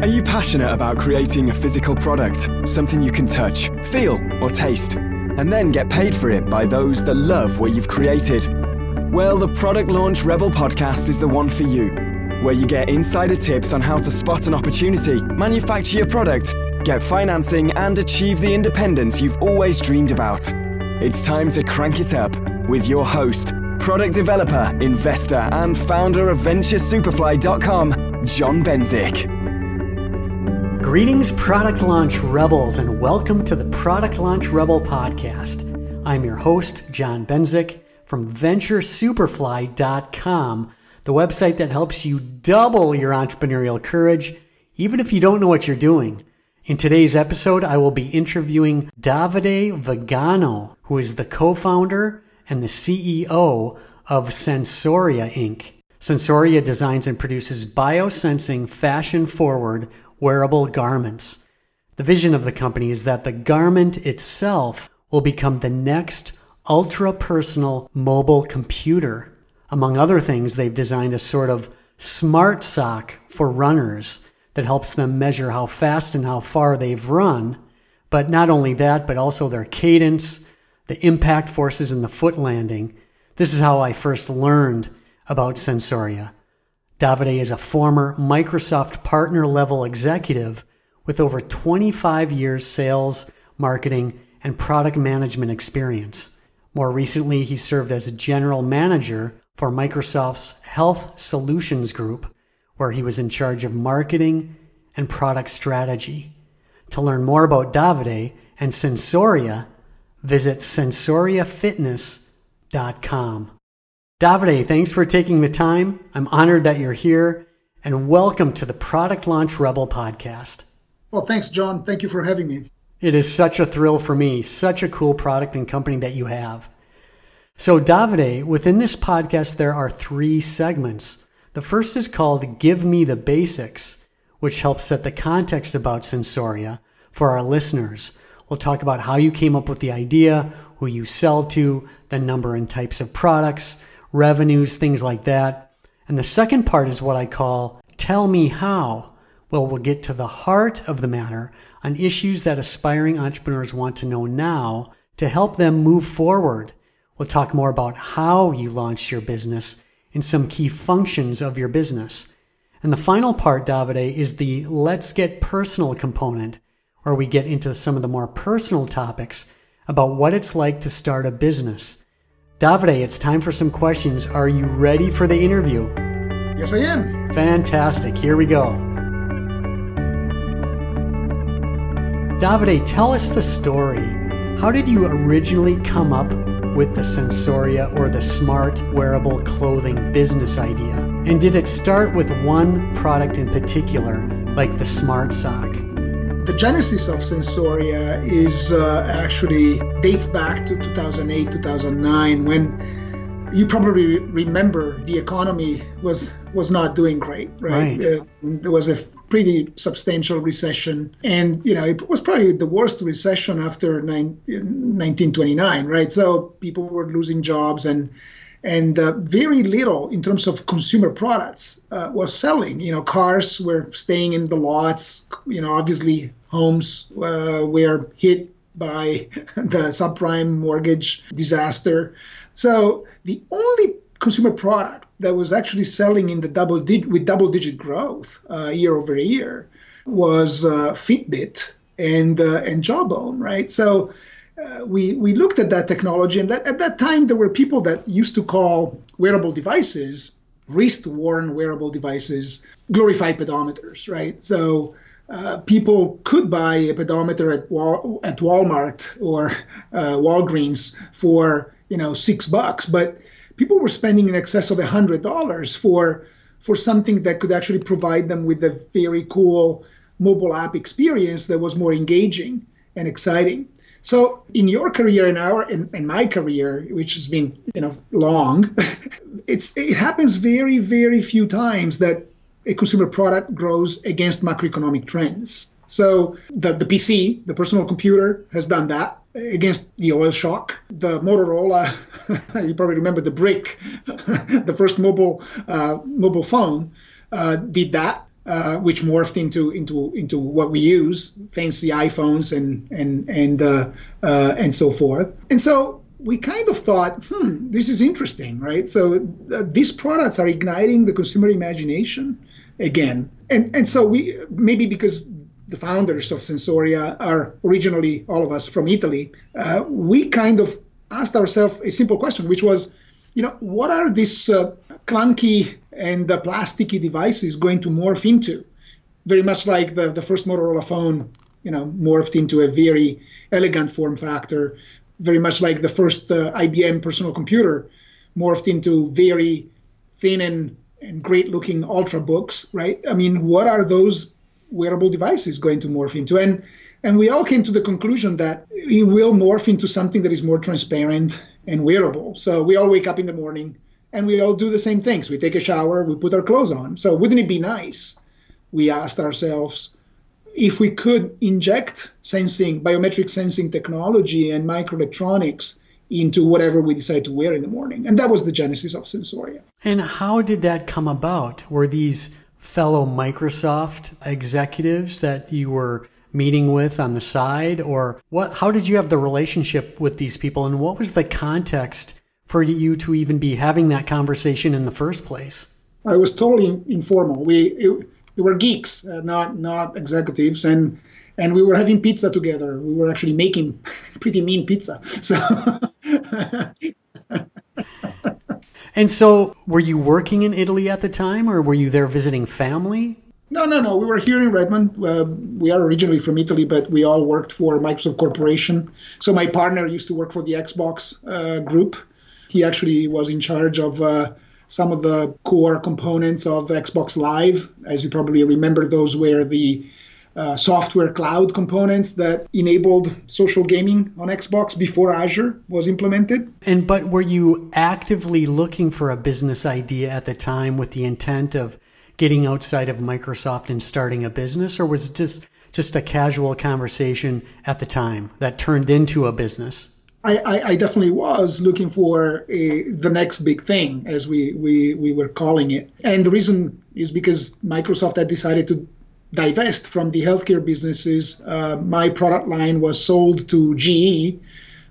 Are you passionate about creating a physical product, something you can touch, feel, or taste, and then get paid for it by those that love what you've created? Well, the Product Launch Rebel podcast is the one for you, where you get insider tips on how to spot an opportunity, manufacture your product, get financing, and achieve the independence you've always dreamed about. It's time to crank it up with your host, product developer, investor, and founder of VentureSuperfly.com, John Benzik. Greetings, Product Launch Rebels, and welcome to the Product Launch Rebel podcast. I'm your host, John Benzik from VentureSuperfly.com, the website that helps you double your entrepreneurial courage, even if you don't know what you're doing. In today's episode, I will be interviewing Davide Vigano, who is the co founder and the CEO of Sensoria Inc. Sensoria designs and produces biosensing, fashion forward wearable garments. The vision of the company is that the garment itself will become the next ultra personal mobile computer. Among other things, they've designed a sort of smart sock for runners that helps them measure how fast and how far they've run. But not only that, but also their cadence, the impact forces in the foot landing. This is how I first learned about Sensoria. Davide is a former Microsoft partner level executive with over 25 years sales, marketing, and product management experience. More recently, he served as a general manager for Microsoft's Health Solutions Group, where he was in charge of marketing and product strategy. To learn more about Davide and Sensoria, visit sensoriafitness.com. Davide, thanks for taking the time. I'm honored that you're here, and welcome to the Product Launch Rebel podcast. Well, thanks, John. Thank you for having me. It is such a thrill for me. Such a cool product and company that you have. So, Davide, within this podcast, there are three segments. The first is called Give Me the Basics, which helps set the context about Sensoria for our listeners. We'll talk about how you came up with the idea, who you sell to, the number and types of products, revenues, things like that. And the second part is what I call Tell Me How. Well, we'll get to the heart of the matter on issues that aspiring entrepreneurs want to know now to help them move forward. We'll talk more about how you launched your business and some key functions of your business. And the final part, Davide, is the let's get personal component, where we get into some of the more personal topics about what it's like to start a business. Davide, it's time for some questions. Are you ready for the interview? Yes, I am. Fantastic. Here we go. Davide, tell us the story. How did you originally come up with the Sensoria or the smart wearable clothing business idea? And did it start with one product in particular, like the Smart Sock? The genesis of Sensoria is uh, actually dates back to 2008 2009 when you probably remember the economy was was not doing great right, right. Uh, there was a pretty substantial recession and you know it was probably the worst recession after nine, 1929 right so people were losing jobs and and uh, very little in terms of consumer products uh, was selling. You know, cars were staying in the lots. You know, obviously homes uh, were hit by the subprime mortgage disaster. So the only consumer product that was actually selling in the double dig- with double digit growth uh, year over year was uh, Fitbit and uh, and Jawbone, right? So uh, we we looked at that technology, and that, at that time there were people that used to call wearable devices wrist-worn wearable devices glorified pedometers, right? So uh, people could buy a pedometer at Wal- at Walmart or uh, Walgreens for you know six bucks, but people were spending in excess of a hundred dollars for for something that could actually provide them with a very cool mobile app experience that was more engaging and exciting. So in your career and our in, in my career, which has been you know long, it's it happens very very few times that a consumer product grows against macroeconomic trends. So the, the PC, the personal computer, has done that against the oil shock. The Motorola, you probably remember the brick, the first mobile uh, mobile phone, uh, did that uh, which morphed into into into what we use, fancy iPhones and and and uh, uh, and so forth. And so we kind of thought, hmm, this is interesting, right? So uh, these products are igniting the consumer imagination again, and and so we maybe because the founders of Sensoria are originally all of us from Italy, uh, we kind of asked ourselves a simple question, which was, you know, what are these uh, clunky and the plasticky devices going to morph into? Very much like the, the first Motorola phone, you know, morphed into a very elegant form factor, very much like the first uh, IBM personal computer morphed into very thin and, and great looking ultra books, right? I mean, what are those wearable devices going to morph into? And and we all came to the conclusion that it will morph into something that is more transparent and wearable. So we all wake up in the morning and we all do the same things. We take a shower, we put our clothes on. So wouldn't it be nice? We asked ourselves if we could inject sensing, biometric sensing technology and microelectronics into whatever we decide to wear in the morning. And that was the genesis of Sensoria. And how did that come about? Were these fellow Microsoft executives that you were meeting with on the side or what how did you have the relationship with these people and what was the context for you to even be having that conversation in the first place i was totally informal we it, we were geeks uh, not not executives and and we were having pizza together we were actually making pretty mean pizza so and so were you working in italy at the time or were you there visiting family no, no, no. We were here in Redmond. Uh, we are originally from Italy, but we all worked for Microsoft Corporation. So my partner used to work for the Xbox uh, group. He actually was in charge of uh, some of the core components of Xbox Live. As you probably remember, those were the uh, software cloud components that enabled social gaming on Xbox before Azure was implemented. And but were you actively looking for a business idea at the time with the intent of getting outside of Microsoft and starting a business, or was it just just a casual conversation at the time that turned into a business? I, I, I definitely was looking for a, the next big thing, as we, we, we were calling it. And the reason is because Microsoft had decided to divest from the healthcare businesses. Uh, my product line was sold to GE.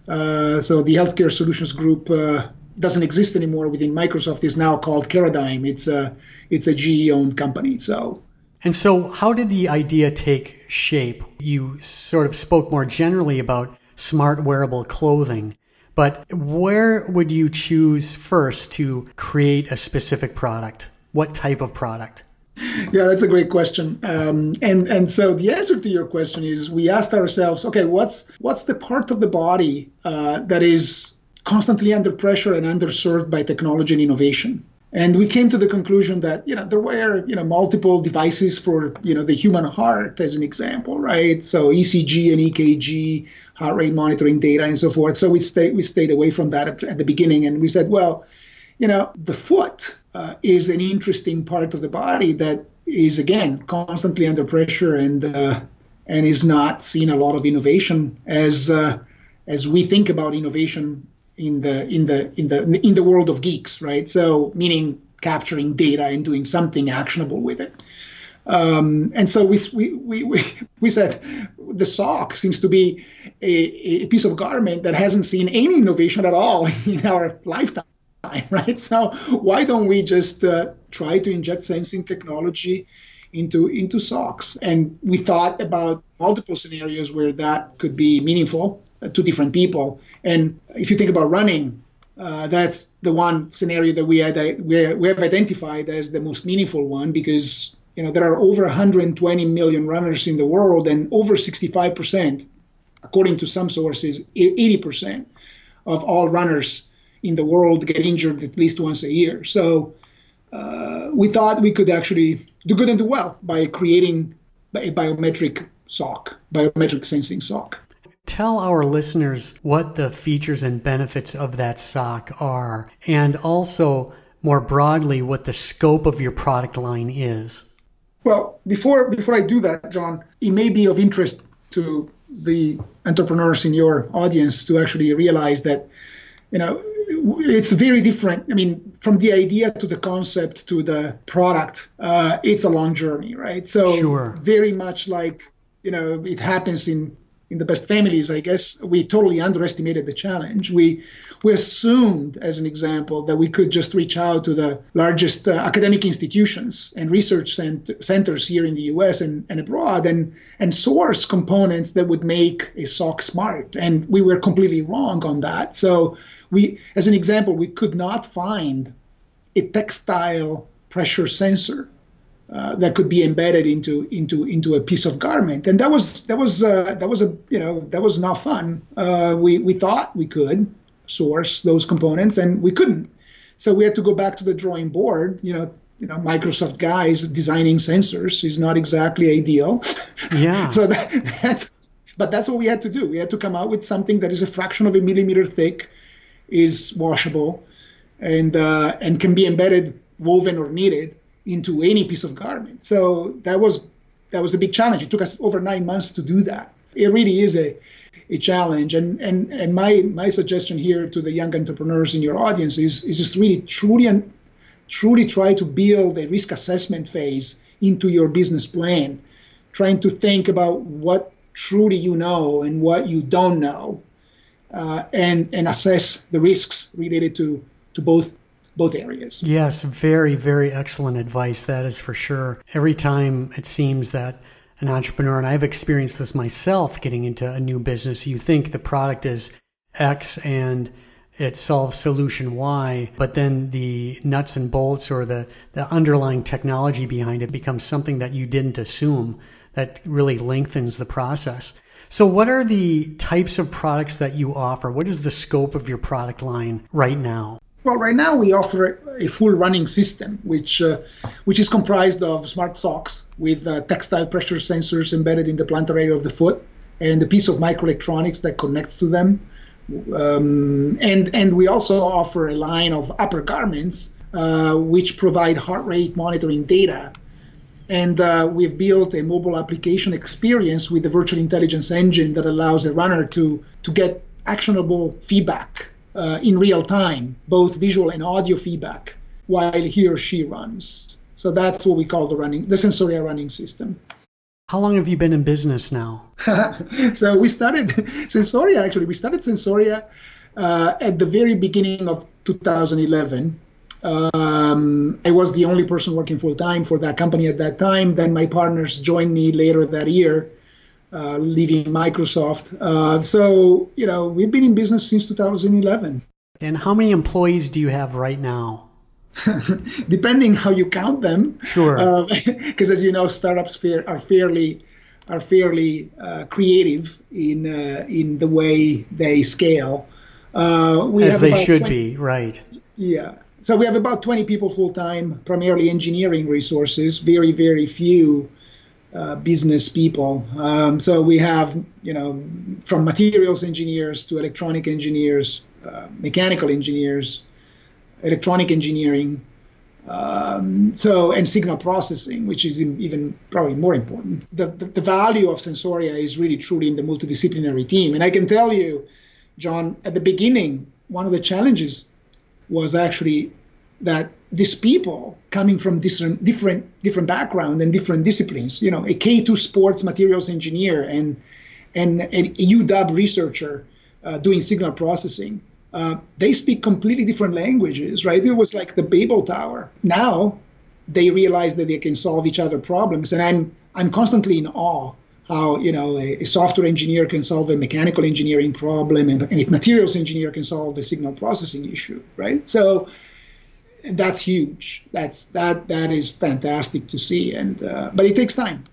Uh, so the Healthcare Solutions Group uh, doesn't exist anymore within Microsoft is now called Caradigm. It's a it's a GE owned company. So and so how did the idea take shape? You sort of spoke more generally about smart wearable clothing, but where would you choose first to create a specific product? What type of product? Yeah, that's a great question. Um, and and so the answer to your question is we asked ourselves, okay, what's what's the part of the body uh, that is constantly under pressure and underserved by technology and innovation. And we came to the conclusion that you know there were you know multiple devices for you know the human heart as an example, right? So ECG and EKG, heart rate monitoring data, and so forth. So we stayed we stayed away from that at, at the beginning, and we said, well, you know, the foot uh, is an interesting part of the body that is again constantly under pressure and uh, and is not seeing a lot of innovation as uh, as we think about innovation in the in the in the in the world of geeks, right? So meaning capturing data and doing something actionable with it. Um, and so we, we, we, we said the sock seems to be a, a piece of garment that hasn't seen any innovation at all in our lifetime, right? So why don't we just uh, try to inject sensing technology into into socks? And we thought about multiple scenarios where that could be meaningful to different people. And if you think about running, uh, that's the one scenario that we had we, we have identified as the most meaningful one because you know there are over 120 million runners in the world and over 65 percent, according to some sources, 80 percent of all runners in the world get injured at least once a year. So uh, we thought we could actually do good and do well by creating a biometric sock, biometric sensing sock. Tell our listeners what the features and benefits of that sock are, and also more broadly what the scope of your product line is. Well, before before I do that, John, it may be of interest to the entrepreneurs in your audience to actually realize that you know it's very different. I mean, from the idea to the concept to the product, uh, it's a long journey, right? So, sure. very much like you know, it happens in in the best families, I guess, we totally underestimated the challenge. We we assumed, as an example, that we could just reach out to the largest uh, academic institutions and research cent- centers here in the U.S. And, and abroad, and and source components that would make a sock smart. And we were completely wrong on that. So we, as an example, we could not find a textile pressure sensor uh, that could be embedded into into into a piece of garment, and that was that was uh, that was a you know that was not fun. Uh, we we thought we could source those components, and we couldn't. So we had to go back to the drawing board. You know, you know, Microsoft guys designing sensors is not exactly ideal. Yeah. so that, that, but that's what we had to do. We had to come out with something that is a fraction of a millimeter thick, is washable, and uh, and can be embedded, woven or knitted into any piece of garment. So that was that was a big challenge. It took us over nine months to do that. It really is a a challenge. And and and my my suggestion here to the young entrepreneurs in your audience is is just really truly and truly try to build a risk assessment phase into your business plan, trying to think about what truly you know and what you don't know, uh, and and assess the risks related to to both both areas. Yes, very, very excellent advice. That is for sure. Every time it seems that an entrepreneur, and I've experienced this myself getting into a new business, you think the product is X and it solves solution Y, but then the nuts and bolts or the, the underlying technology behind it becomes something that you didn't assume that really lengthens the process. So, what are the types of products that you offer? What is the scope of your product line right now? Well, right now we offer a full running system, which uh, which is comprised of smart socks with uh, textile pressure sensors embedded in the plantar area of the foot, and a piece of microelectronics that connects to them. Um, and and we also offer a line of upper garments uh, which provide heart rate monitoring data. And uh, we've built a mobile application experience with the virtual intelligence engine that allows a runner to to get actionable feedback uh, in real time, both visual and audio feedback, while he or she runs. So that's what we call the running, the Sensoria running system. How long have you been in business now? so we started Sensoria actually. We started Sensoria uh, at the very beginning of 2011. Um, I was the only person working full time for that company at that time. Then my partners joined me later that year uh, leaving Microsoft. Uh, so, you know, we've been in business since 2011. And how many employees do you have right now? Depending how you count them. Sure. Because uh, as you know, startups are fairly are fairly uh, creative in uh, in the way they scale. Uh, as they should 20, be, right? Yeah. So we have about 20 people full time, primarily engineering resources. Very very few uh, business people. Um, so we have, you know, from materials engineers to electronic engineers, uh, mechanical engineers, electronic engineering, um, so and signal processing, which is even probably more important. The, the, the value of Sensoria is really truly in the multidisciplinary team, and I can tell you, John, at the beginning, one of the challenges was actually that these people coming from different different different background and different disciplines you know a k2 sports materials engineer and and a uw researcher uh, doing signal processing uh, they speak completely different languages right? It was like the babel tower. Now they realize that they can solve each other problems and i'm i'm constantly in awe how you know a, a software engineer can solve a mechanical engineering problem and, and a materials engineer can solve the signal processing issue right? So and that's huge. That's that that is fantastic to see, and uh, but it takes time.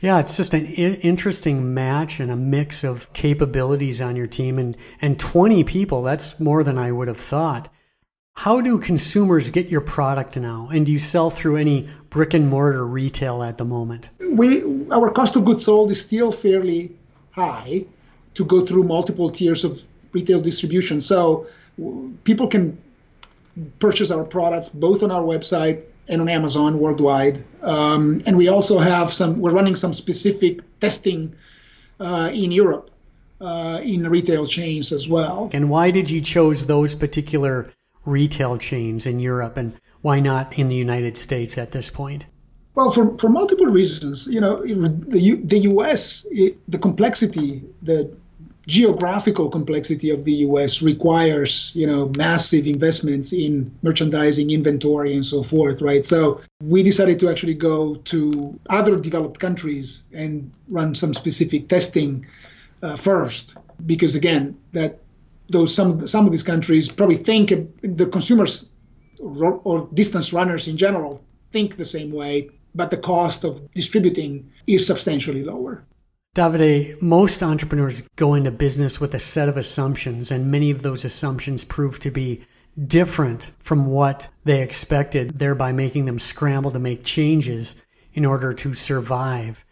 Yeah, it's just an I- interesting match and a mix of capabilities on your team, and and 20 people. That's more than I would have thought. How do consumers get your product now? And do you sell through any brick and mortar retail at the moment? We our cost of goods sold is still fairly high to go through multiple tiers of retail distribution. So people can purchase our products both on our website and on Amazon worldwide. Um, and we also have some, we're running some specific testing uh, in Europe uh, in retail chains as well. And why did you choose those particular retail chains in Europe, and why not in the United States at this point? Well, for, for multiple reasons. You know, the, the U.S., it, the complexity, the geographical complexity of the U.S. requires, you know, massive investments in merchandising, inventory, and so forth, right? So we decided to actually go to other developed countries and run some specific testing uh, first, because again, that those some some of these countries probably think the consumers or, or distance runners in general think the same way, but the cost of distributing is substantially lower. Davide, most entrepreneurs go into business with a set of assumptions, and many of those assumptions prove to be different from what they expected, thereby making them scramble to make changes in order to survive.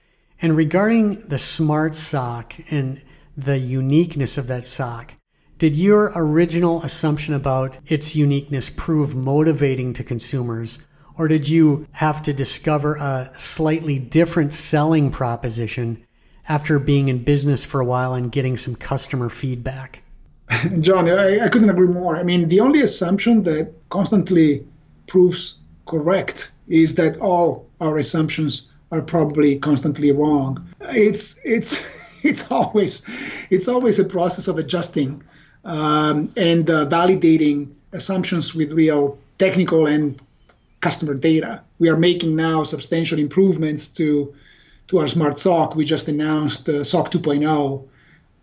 And regarding the smart sock and the uniqueness of that sock, did your original assumption about its uniqueness prove motivating to consumers, or did you have to discover a slightly different selling proposition after being in business for a while and getting some customer feedback. John, I, I couldn't agree more. I mean, the only assumption that constantly proves correct is that all our assumptions are probably constantly wrong. It's it's it's always it's always a process of adjusting um, and uh, validating assumptions with real technical and customer data. We are making now substantial improvements to to our smart sock. We just announced uh, Sock 2.0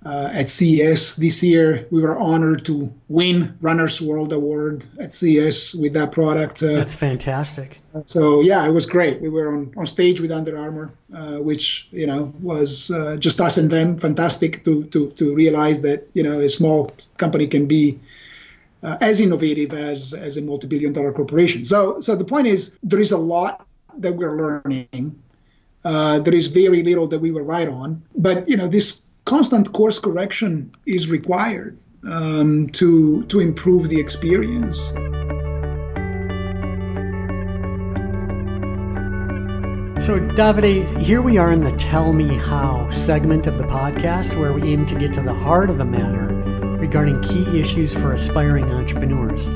uh, at CES this year. We were honored to win Runner's World Award at CES with that product. Uh, That's fantastic. So yeah, it was great. We were on, on stage with Under Armour, uh, which you know was uh, just us and them. Fantastic to, to to realize that you know a small company can be. Uh, as innovative as as a multi-billion dollar corporation. So so the point is there is a lot that we're learning uh, there is very little that we were right on. But you know, this constant course correction is required um, to to improve the experience. So, Davide, here we are in the Tell Me How segment of the podcast where we aim to get to the heart of the matter regarding key issues for aspiring entrepreneurs.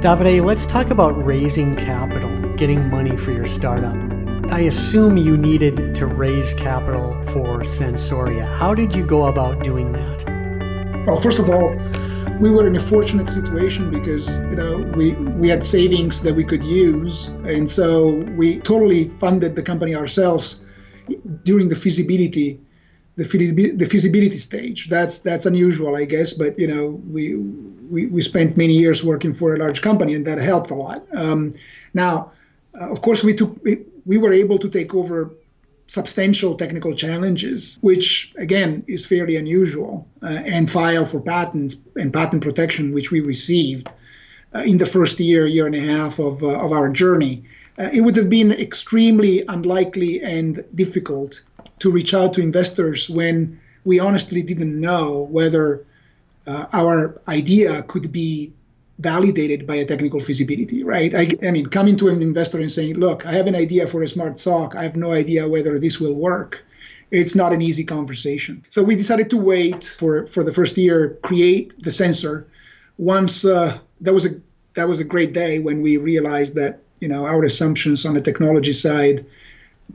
Davide, let's talk about raising capital, getting money for your startup. I assume you needed to raise capital for Sensoria. How did you go about doing that? Well, first of all, we were in a fortunate situation because you know we we had savings that we could use, and so we totally funded the company ourselves during the feasibility the feasibility, the feasibility stage. That's that's unusual, I guess, but you know we, we we spent many years working for a large company, and that helped a lot. Um, now, uh, of course, we took we were able to take over substantial technical challenges, which again is fairly unusual, uh, and file for patents and patent protection, which we received uh, in the first year, year and a half of, uh, of our journey. Uh, it would have been extremely unlikely and difficult to reach out to investors when we honestly didn't know whether uh, our idea could be validated by a technical feasibility, right? I, I, mean, coming to an investor and saying, look, I have an idea for a smart sock. I have no idea whether this will work. It's not an easy conversation. So we decided to wait for, for the first year, create the sensor. Once uh, that was a that was a great day when we realized that you know our assumptions on the technology side,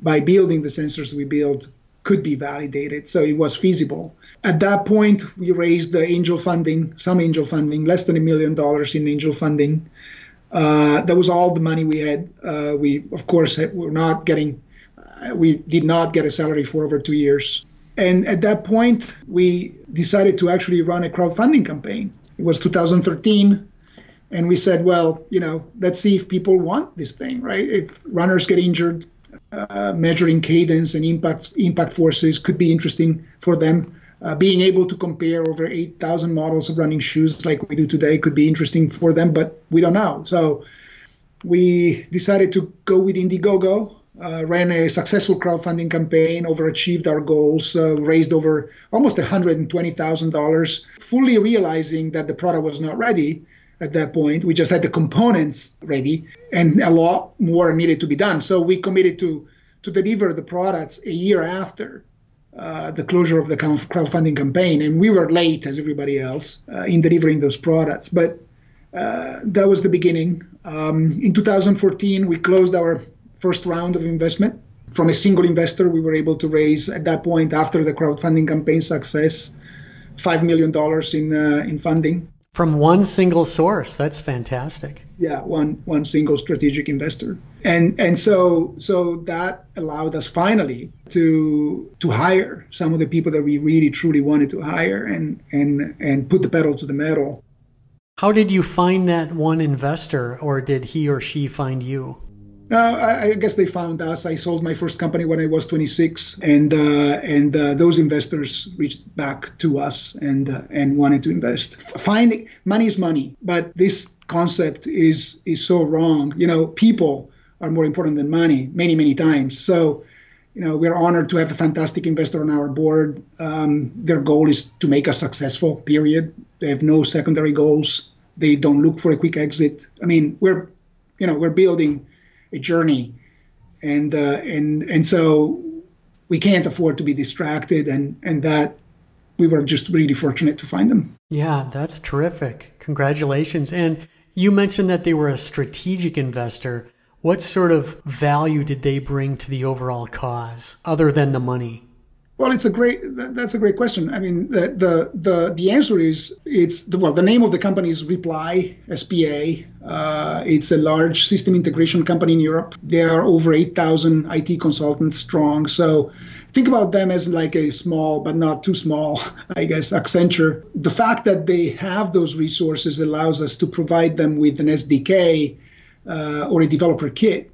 by building the sensors we built, could be validated. So it was feasible. At that point, we raised the angel funding, some angel funding, less than a million dollars in angel funding. Uh, that was all the money we had. Uh, we, of course, were not getting, uh, we did not get a salary for over two years. And at that point, we decided to actually run a crowdfunding campaign. It was 2013. And we said, well, you know, let's see if people want this thing, right? If runners get injured, uh, measuring cadence and impact impact forces could be interesting for them. Uh, being able to compare over 8,000 models of running shoes like we do today could be interesting for them, but we don't know. So we decided to go with Indiegogo, uh, ran a successful crowdfunding campaign, overachieved our goals, uh, raised over almost $120,000, fully realizing that the product was not ready at that point. We just had the components ready, and a lot more needed to be done. So we committed to to deliver the products a year after uh, the closure of the crowdfunding campaign, and we were late as everybody else uh, in delivering those products. But uh, that was the beginning. Um, in 2014, we closed our first round of investment from a single investor. We were able to raise at that point, after the crowdfunding campaign success, five million dollars in uh, in funding from one single source. That's fantastic. Yeah, one one single strategic investor, and and so so that allowed us finally to to hire some of the people that we really truly wanted to hire, and and and put the pedal to the metal. How did you find that one investor, or did he or she find you? Uh, I, I, guess they found us. I sold my first company when I was 26, and uh, and uh, those investors reached back to us and uh, and wanted to invest. Finding money is money, but this concept is is so wrong. You know, people are more important than money many many times. So, you know, we're honored to have a fantastic investor on our board. Um, their goal is to make us successful. Period. They have no secondary goals. They don't look for a quick exit. I mean, we're you know we're building a journey, and uh, and and so we can't afford to be distracted, and and that we were just really fortunate to find them. Yeah, that's terrific. Congratulations. And you mentioned that they were a strategic investor. What sort of value did they bring to the overall cause other than the money? Well, it's a great. That's a great question. I mean, the the the, the answer is it's the, well. The name of the company is Reply SPA. Uh, it's a large system integration company in Europe. There are over eight thousand IT consultants strong. So think about them as like a small but not too small, I guess, Accenture. The fact that they have those resources allows us to provide them with an SDK uh, or a developer kit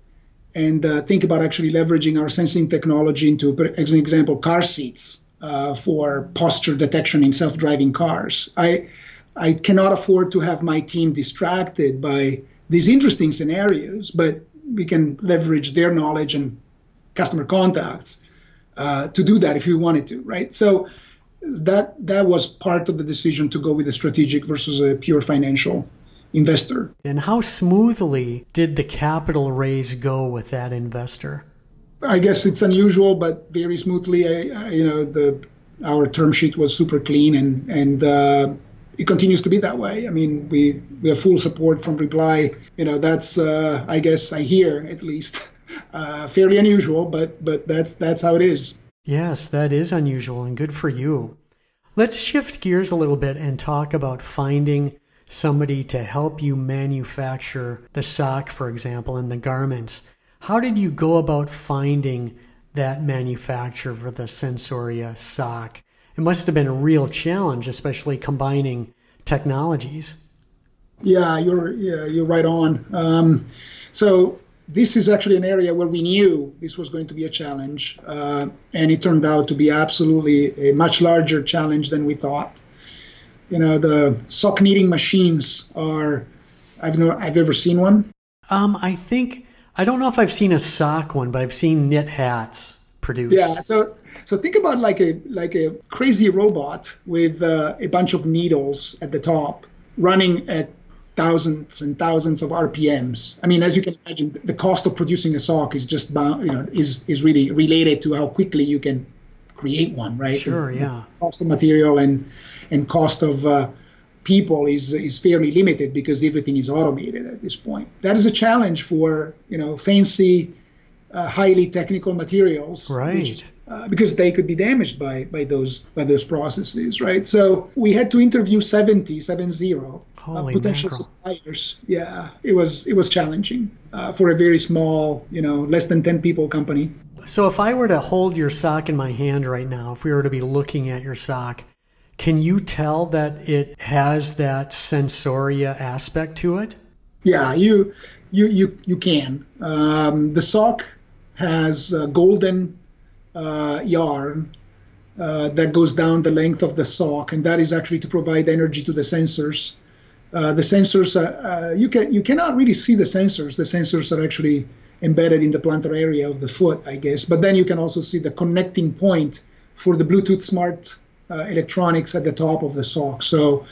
and uh, think about actually leveraging our sensing technology into, as an example, car seats uh, for posture detection in self-driving cars. I I cannot afford to have my team distracted by these interesting scenarios, but we can leverage their knowledge and customer contacts uh, to do that if we wanted to, right? So that that was part of the decision to go with a strategic versus a pure financial investor. And how smoothly did the capital raise go with that investor? I guess it's unusual, but very smoothly. I, I, you know, the our term sheet was super clean, and and uh, it continues to be that way. I mean, we we have full support from Reply. You know, that's uh, I guess I hear at least uh, fairly unusual, but but that's that's how it is. Yes, that is unusual, and good for you. Let's shift gears a little bit and talk about finding somebody to help you manufacture the sock, for example, and the garments. How did you go about finding that manufacturer for the Sensoria sock? It must have been a real challenge, especially combining technologies. Yeah, you're yeah, you're right on. Um, so this is actually an area where we knew this was going to be a challenge, uh, and it turned out to be absolutely a much larger challenge than we thought you know the sock knitting machines are I've no I've ever seen one. Um, I think I don't know if I've seen a sock one, but I've seen knit hats produced. Yeah, so so think about like a like a crazy robot with uh, a bunch of needles at the top running at thousands and thousands of RPMs. I mean, as you can imagine, the cost of producing a sock is just you know is is really related to how quickly you can create one, right? Sure, yeah. Cost of material and and cost of uh, people is is fairly limited because everything is automated at this point. That is a challenge for you know fancy, uh, highly technical materials, right? Which, uh, because they could be damaged by by those by those processes, right? So we had to interview 70, 70 uh, potential mackerel. suppliers. Yeah, it was it was challenging uh, for a very small, you know, less than ten people company. So if I were to hold your sock in my hand right now, if we were to be looking at your sock, can you tell that it has that sensoria aspect to it? Yeah, you you you you can. Um, the sock has golden uh, yarn uh, that goes down the length of the sock, and that is actually to provide energy to the sensors. Uh, the sensors uh, uh, you can you cannot really see the sensors. The sensors are actually embedded in the plantar area of the foot, I guess. But then you can also see the connecting point for the Bluetooth smart electronics at the top of the sock. So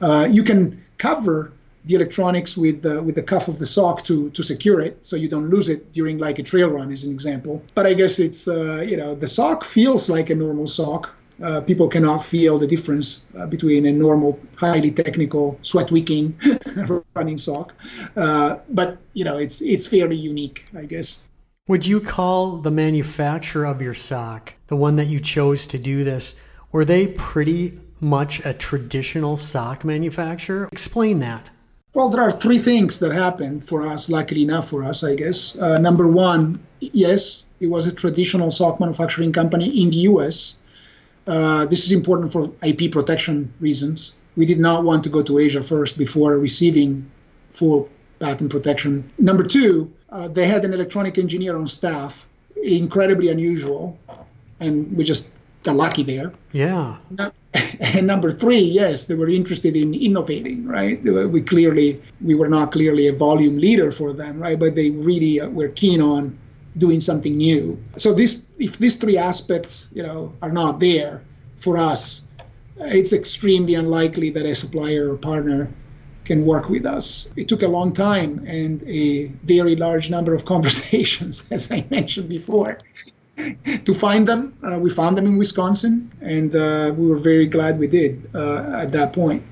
uh, you can cover the electronics with the, with the cuff of the sock to to secure it so you don't lose it during like a trail run as an example. But i guess it's uh, you know the sock feels like a normal sock. Uh, people cannot feel the difference uh, between a normal highly technical sweat wicking running sock. Uh, but you know it's it's fairly unique i guess. Would you call the manufacturer of your sock the one that you chose to do this were they pretty much a traditional sock manufacturer explain that well, there are three things that happened for us, luckily enough for us, I guess. Uh, number one, yes, it was a traditional sock manufacturing company in the US. Uh, this is important for IP protection reasons. We did not want to go to Asia first before receiving full patent protection. Number two, uh, they had an electronic engineer on staff, incredibly unusual, and we just got lucky there. Yeah. And number three, yes, they were interested in innovating, right? We clearly, we were not clearly a volume leader for them, right? But they really uh, were keen on doing something new. So this, if these three aspects, you know, are not there for us, it's extremely unlikely that a supplier or partner can work with us. It took a long time and a very large number of conversations, as I mentioned before, to find them. Uh, we found them in Wisconsin, and uh, we were very glad we did uh, at that point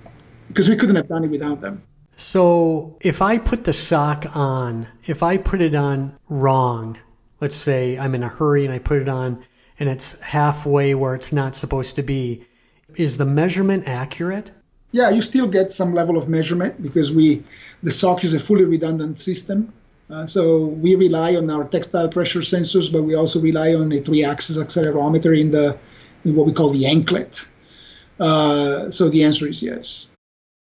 because we couldn't have done it without them. So, if I put the sock on, if I put it on wrong, let's say I'm in a hurry and I put it on and it's halfway where it's not supposed to be, is the measurement accurate? Yeah, you still get some level of measurement because we the sock is a fully redundant system. Uh, so we rely on our textile pressure sensors, but we also rely on a three-axis accelerometer in the in what we call the anklet. Uh, so the answer is yes.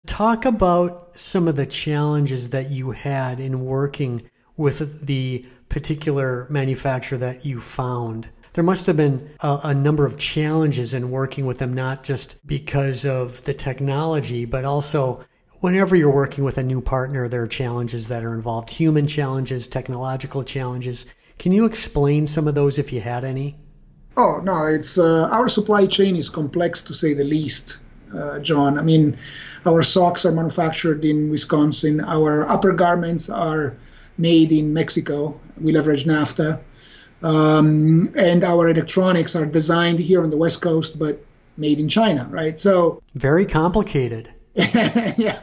Talk about some of the challenges that you had in working with the particular manufacturer that you found. There must have been a, a, number of challenges in working with them, not just because of the technology, but also whenever you're working with a new partner, there are challenges that are involved human challenges, technological challenges. Can you explain some of those if you had any? Oh, no, it's uh, our supply chain is complex to say the least, uh, John. I mean, our socks are manufactured in Wisconsin, our upper garments are made in Mexico. We leverage NAFTA. Um, and our electronics are designed here on the West Coast, but made in China, right? So very complicated. yeah,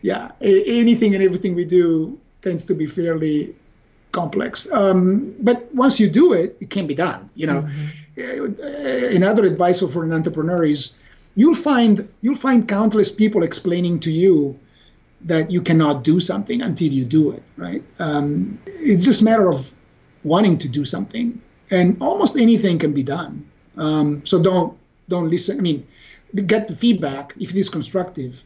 yeah. Anything and everything we do tends to be fairly complex. Um, but once you do it, it can be done. You know, mm-hmm. another advice for an entrepreneur is you'll find you'll find countless people explaining to you that you cannot do something until you do it. Right? Um, it's just a matter of wanting to do something, and almost anything can be done. Um, so don't don't listen. I mean get the feedback if it is constructive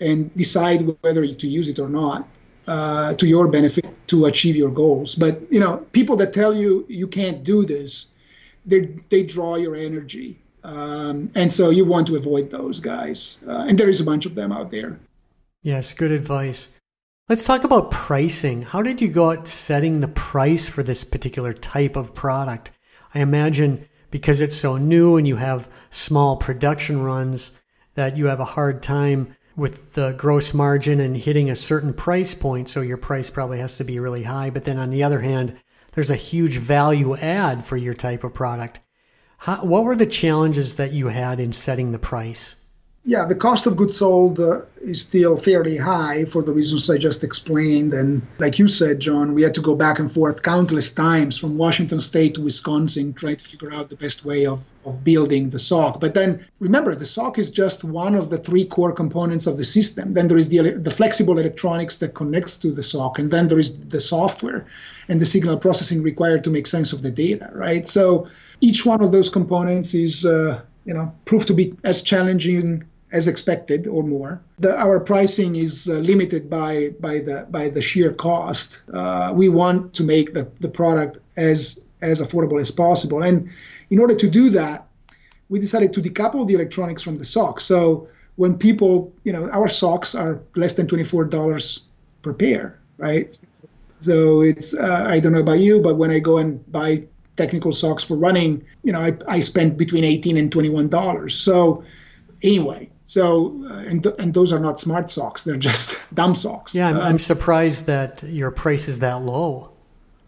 and decide whether to use it or not uh, to your benefit to achieve your goals. But you know people that tell you you can't do this they they draw your energy. Um, and so you want to avoid those guys. Uh, and there is a bunch of them out there. Yes good advice. Let's talk about pricing. How did you go out setting the price for this particular type of product? I imagine because it's so new and you have small production runs that you have a hard time with the gross margin and hitting a certain price point. So your price probably has to be really high. But then on the other hand, there's a huge value add for your type of product. How, what were the challenges that you had in setting the price? Yeah, the cost of goods sold uh, is still fairly high for the reasons I just explained. And like you said, John, we had to go back and forth countless times from Washington State to Wisconsin trying to figure out the best way of, of building the sock. But then remember, the sock is just one of the three core components of the system. Then there is the, the flexible electronics that connects to the sock. And then there is the software and the signal processing required to make sense of the data, right? So each one of those components is. Uh, you know, proved to be as challenging as expected or more. The, our pricing is uh, limited by by the by the sheer cost. Uh, we want to make the, the product as as affordable as possible, and in order to do that, we decided to decouple the electronics from the sock. So when people, you know, our socks are less than twenty four dollars per pair, right? So it's uh, I don't know about you, but when I go and buy technical socks for running, you know, I, I spend between eighteen and twenty one dollars. So anyway, So, uh, and, th- and those are not smart socks; they're just dumb socks. Yeah, I'm, um, I'm surprised that your price is that low.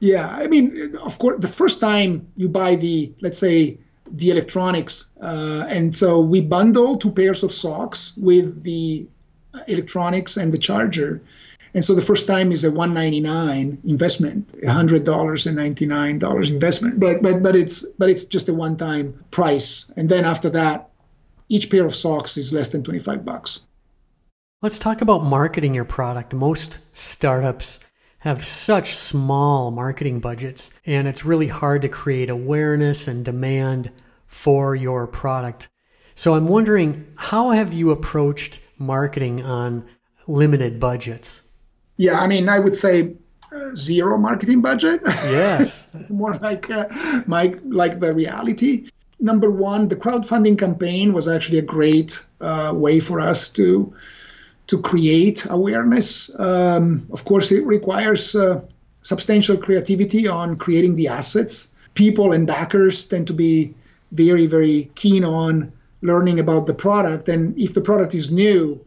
Yeah, I mean, of course, the first time you buy the, let's say, the electronics, uh, and so we bundle two pairs of socks with the electronics and the charger. And so the first time is a 199 investment, $100 investment. But but but it's but it's just a one-time price. And then after that, each pair of socks is less than 25 bucks. Let's talk about marketing your product. Most startups have such small marketing budgets, and it's really hard to create awareness and demand for your product. So I'm wondering, how have you approached marketing on limited budgets? Yeah, I mean, I would say uh, zero marketing budget. Yes, more like uh, my like the reality. Number one, the crowdfunding campaign was actually a great uh, way for us to to create awareness. Um, of course, it requires uh, substantial creativity on creating the assets. People and backers tend to be very, very keen on learning about the product. And if the product is new,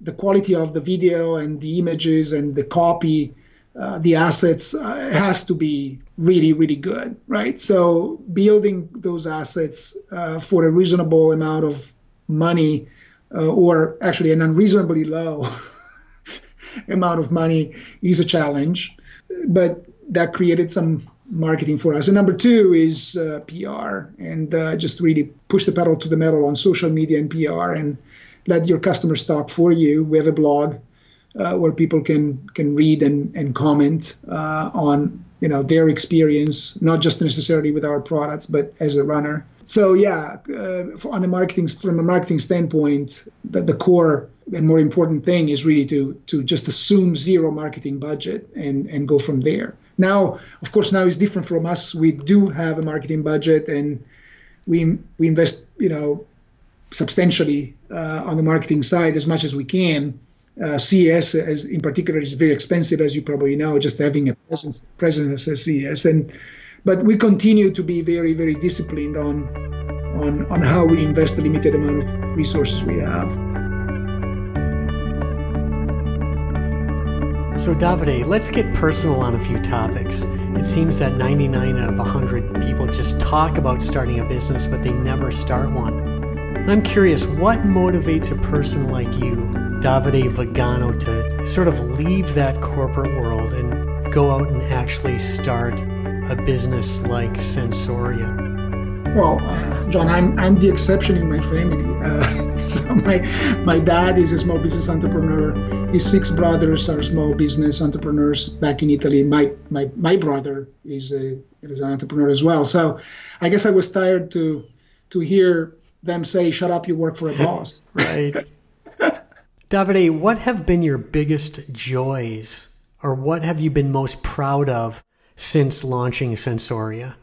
the quality of the video and the images and the copy, uh, the assets uh, has to be really, really good, right? So building those assets uh, for a reasonable amount of money uh, or actually an unreasonably low amount of money is a challenge. But that created some marketing for us. And number two is uh, PR and uh, just really push the pedal to the metal on social media and PR and let your customers talk for you. We have a blog uh, where people can can read and, and comment uh, on you know their experience, not just necessarily with our products, but as a runner. So yeah, uh, on a marketing from a marketing standpoint, the, the core and more important thing is really to to just assume zero marketing budget and and go from there. Now, of course, now is different from us. We do have a marketing budget and we we invest you know substantially uh, on the marketing side as much as we can. Uh, CES, as in particular, is very expensive, as you probably know, just having a presence, presence at CES. And but we continue to be very, very disciplined on on on how we invest the limited amount of resources we have. So, Davide, let's get personal on a few topics. It seems that 99 out of 100 people just talk about starting a business, but they never start one. I'm curious, what motivates a person like you, Davide Vigano, to sort of leave that corporate world and go out and actually start a business like Sensoria? Well, uh, John, I'm I'm the exception in my family. Uh, so my my dad is a small business entrepreneur. His six brothers are small business entrepreneurs back in Italy. My my my brother is a is an entrepreneur as well. So I guess I was tired to to hear them say, "Shut up, you work for a boss." right. Davide, what have been your biggest joys, or what have you been most proud of since launching Sensoria?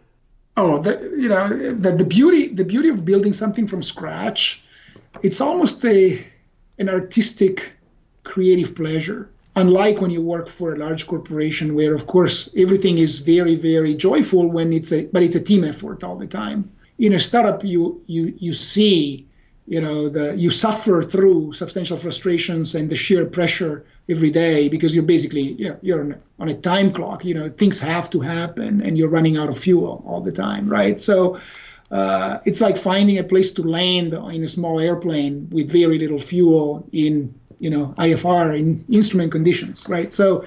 Oh, the, you know, the, the beauty the beauty of building something from scratch, it's almost a an artistic, creative pleasure. Unlike when you work for a large corporation, where of course everything is very very joyful when it's a but it's a team effort all the time. In a startup, you you you see you know the you suffer through substantial frustrations and the sheer pressure every day because you're basically you know you're on a, time clock you know things have to happen and you're running out of fuel all the time right? So uh, it's like finding a place to land in a small airplane with very little fuel in you know IFR in instrument conditions right? So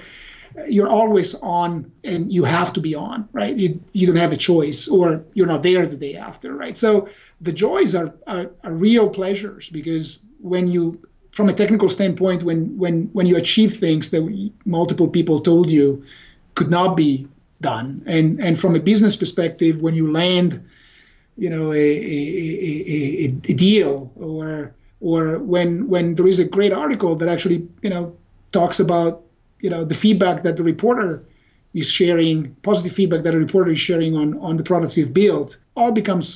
you're always on and you have to be on right? You, you don't have a choice or you're not there the day after right? So the joys are, are, are real pleasures because when you from a technical standpoint when when when you achieve things that multiple people told you could not be done. And and from a business perspective when you land you know a, a, a, a deal or or when when there is a great article that actually you know talks about you know the feedback that the reporter is sharing positive feedback that a reporter is sharing on on the products you've built all becomes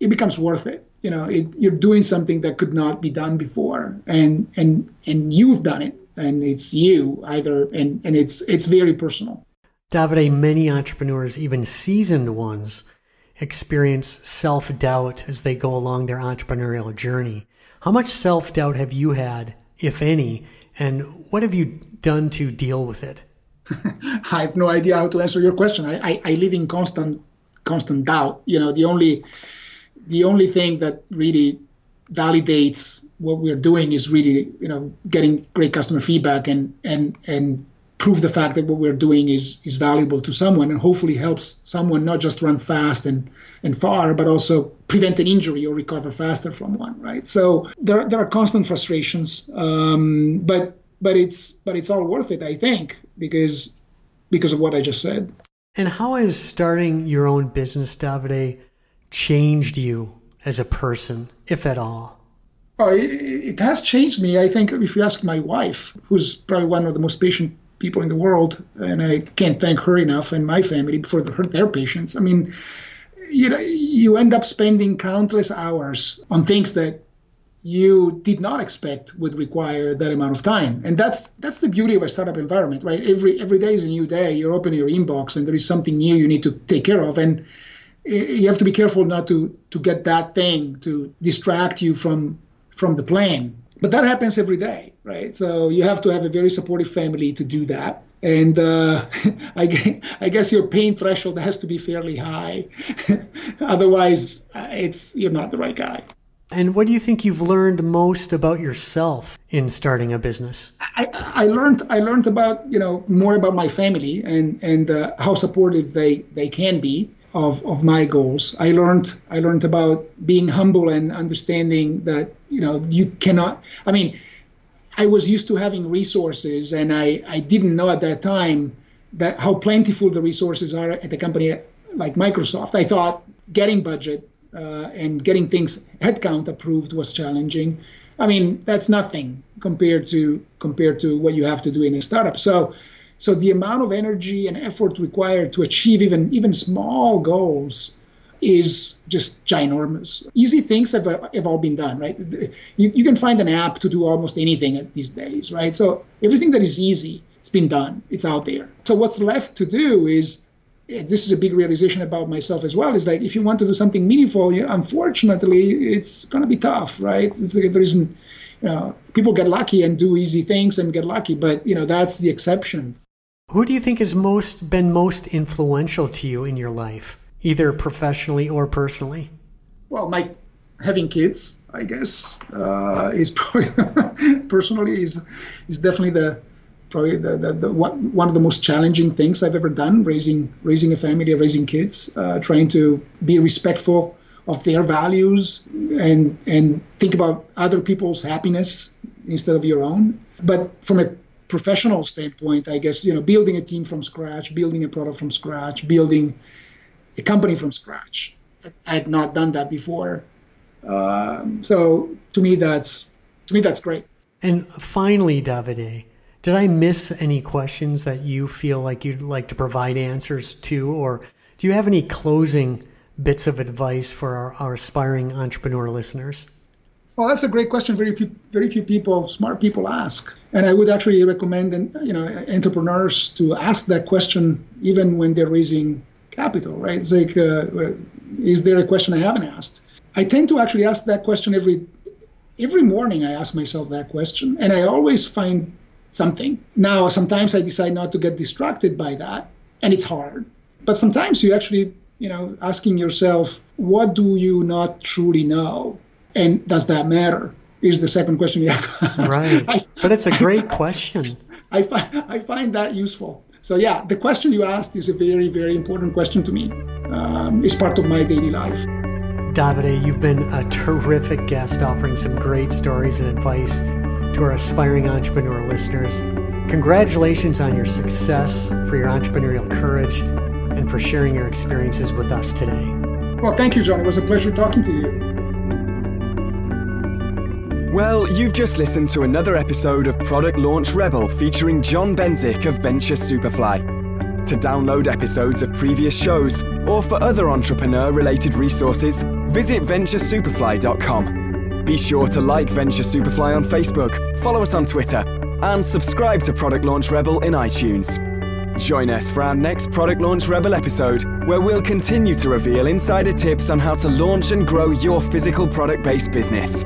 it becomes worth it. You know, it, you're doing something that could not be done before, and and and you've done it, and it's you either, and and it's it's very personal. Davide, many entrepreneurs, even seasoned ones, experience self doubt as they go along their entrepreneurial journey. How much self doubt have you had, if any, and what have you done to deal with it? I have no idea how to answer your question. I, I, I live in constant constant doubt. You know, the only the only thing that really validates what we're doing is really you know getting great customer feedback and and and prove the fact that what we're doing is is valuable to someone and hopefully helps someone not just run fast and and far but also prevent an injury or recover faster from one right so there, there are constant frustrations um, but but it's but it's all worth it i think because because of what i just said and how has starting your own business davide changed you as a person if at all Oh, it, it has changed me. I think if you ask my wife, who's probably one of the most patient people in the world, and I can't thank her enough and my family for the, their patience. I mean, you know, you end up spending countless hours on things that you did not expect would require that amount of time and that's that's the beauty of a startup environment right every every day is a new day You're opening your inbox and there is something new you need to take care of and you have to be careful not to to get that thing to distract you from from the plan. But that happens every day, right? So you have to have a very supportive family to do that. And uh, I, I guess your pain threshold has to be fairly high. Otherwise, uh, it's you're not the right guy. And what do you think you've learned most about yourself in starting a business? I, I learned I learned about you know more about my family and and uh, how supportive they they can be of, of my goals. I learned I learned about being humble and understanding that you know you cannot. I mean, I was used to having resources, and I I didn't know at that time that how plentiful the resources are at a company like Microsoft. I thought getting budget uh, and getting things headcount approved was challenging. I mean, that's nothing compared to compared to what you have to do in a startup. So so the amount of energy and effort required to achieve even even small goals is just ginormous. Easy things have, have all been done, right? You, you can find an app to do almost anything these days, right? So everything that is easy, it's been done, it's out there. So what's left to do is this is a big realization about myself as well is like if you want to do something meaningful you, unfortunately it's going to be tough right it's, there isn't you know people get lucky and do easy things and get lucky but you know that's the exception who do you think has most been most influential to you in your life, either professionally or personally? Well, my having kids, I guess, uh, is probably personally is is definitely the probably the, the, the one, of the most challenging things I've ever done. Raising raising a family, raising kids, uh, trying to be respectful of their values and and think about other people's happiness instead of your own. But from a professional standpoint, I guess, you know, building a team from scratch, building a product from scratch, building a company from scratch. I had not done that before. Um, so to me, that's to me that's great. And finally, Davide, did I miss any questions that you feel like you'd like to provide answers to, or do you have any closing bits of advice for our, our aspiring entrepreneur listeners? Well, that's a great question. Very few, very few people, smart people, ask, and I would actually recommend, you know, entrepreneurs to ask that question even when they're raising capital. Right? It's like, uh, is there a question I haven't asked? I tend to actually ask that question every every morning. I ask myself that question, and I always find something. Now, sometimes I decide not to get distracted by that, and it's hard. But sometimes you actually, you know, asking yourself, what do you not truly know? And does that matter? Is the second question you have to ask. Right. I, but it's a great question. I find, I find that useful. So, yeah, the question you asked is a very, very important question to me. Um, it's part of my daily life. Davide, you've been a terrific guest offering some great stories and advice to our aspiring entrepreneur listeners. Congratulations on your success, for your entrepreneurial courage, and for sharing your experiences with us today. Well, thank you, John. It was a pleasure talking to you. Well, you've just listened to another episode of Product Launch Rebel featuring John Benzik of Venture Superfly. To download episodes of previous shows or for other entrepreneur related resources, visit venturesuperfly.com. Be sure to like Venture Superfly on Facebook, follow us on Twitter, and subscribe to Product Launch Rebel in iTunes. Join us for our next Product Launch Rebel episode, where we'll continue to reveal insider tips on how to launch and grow your physical product based business.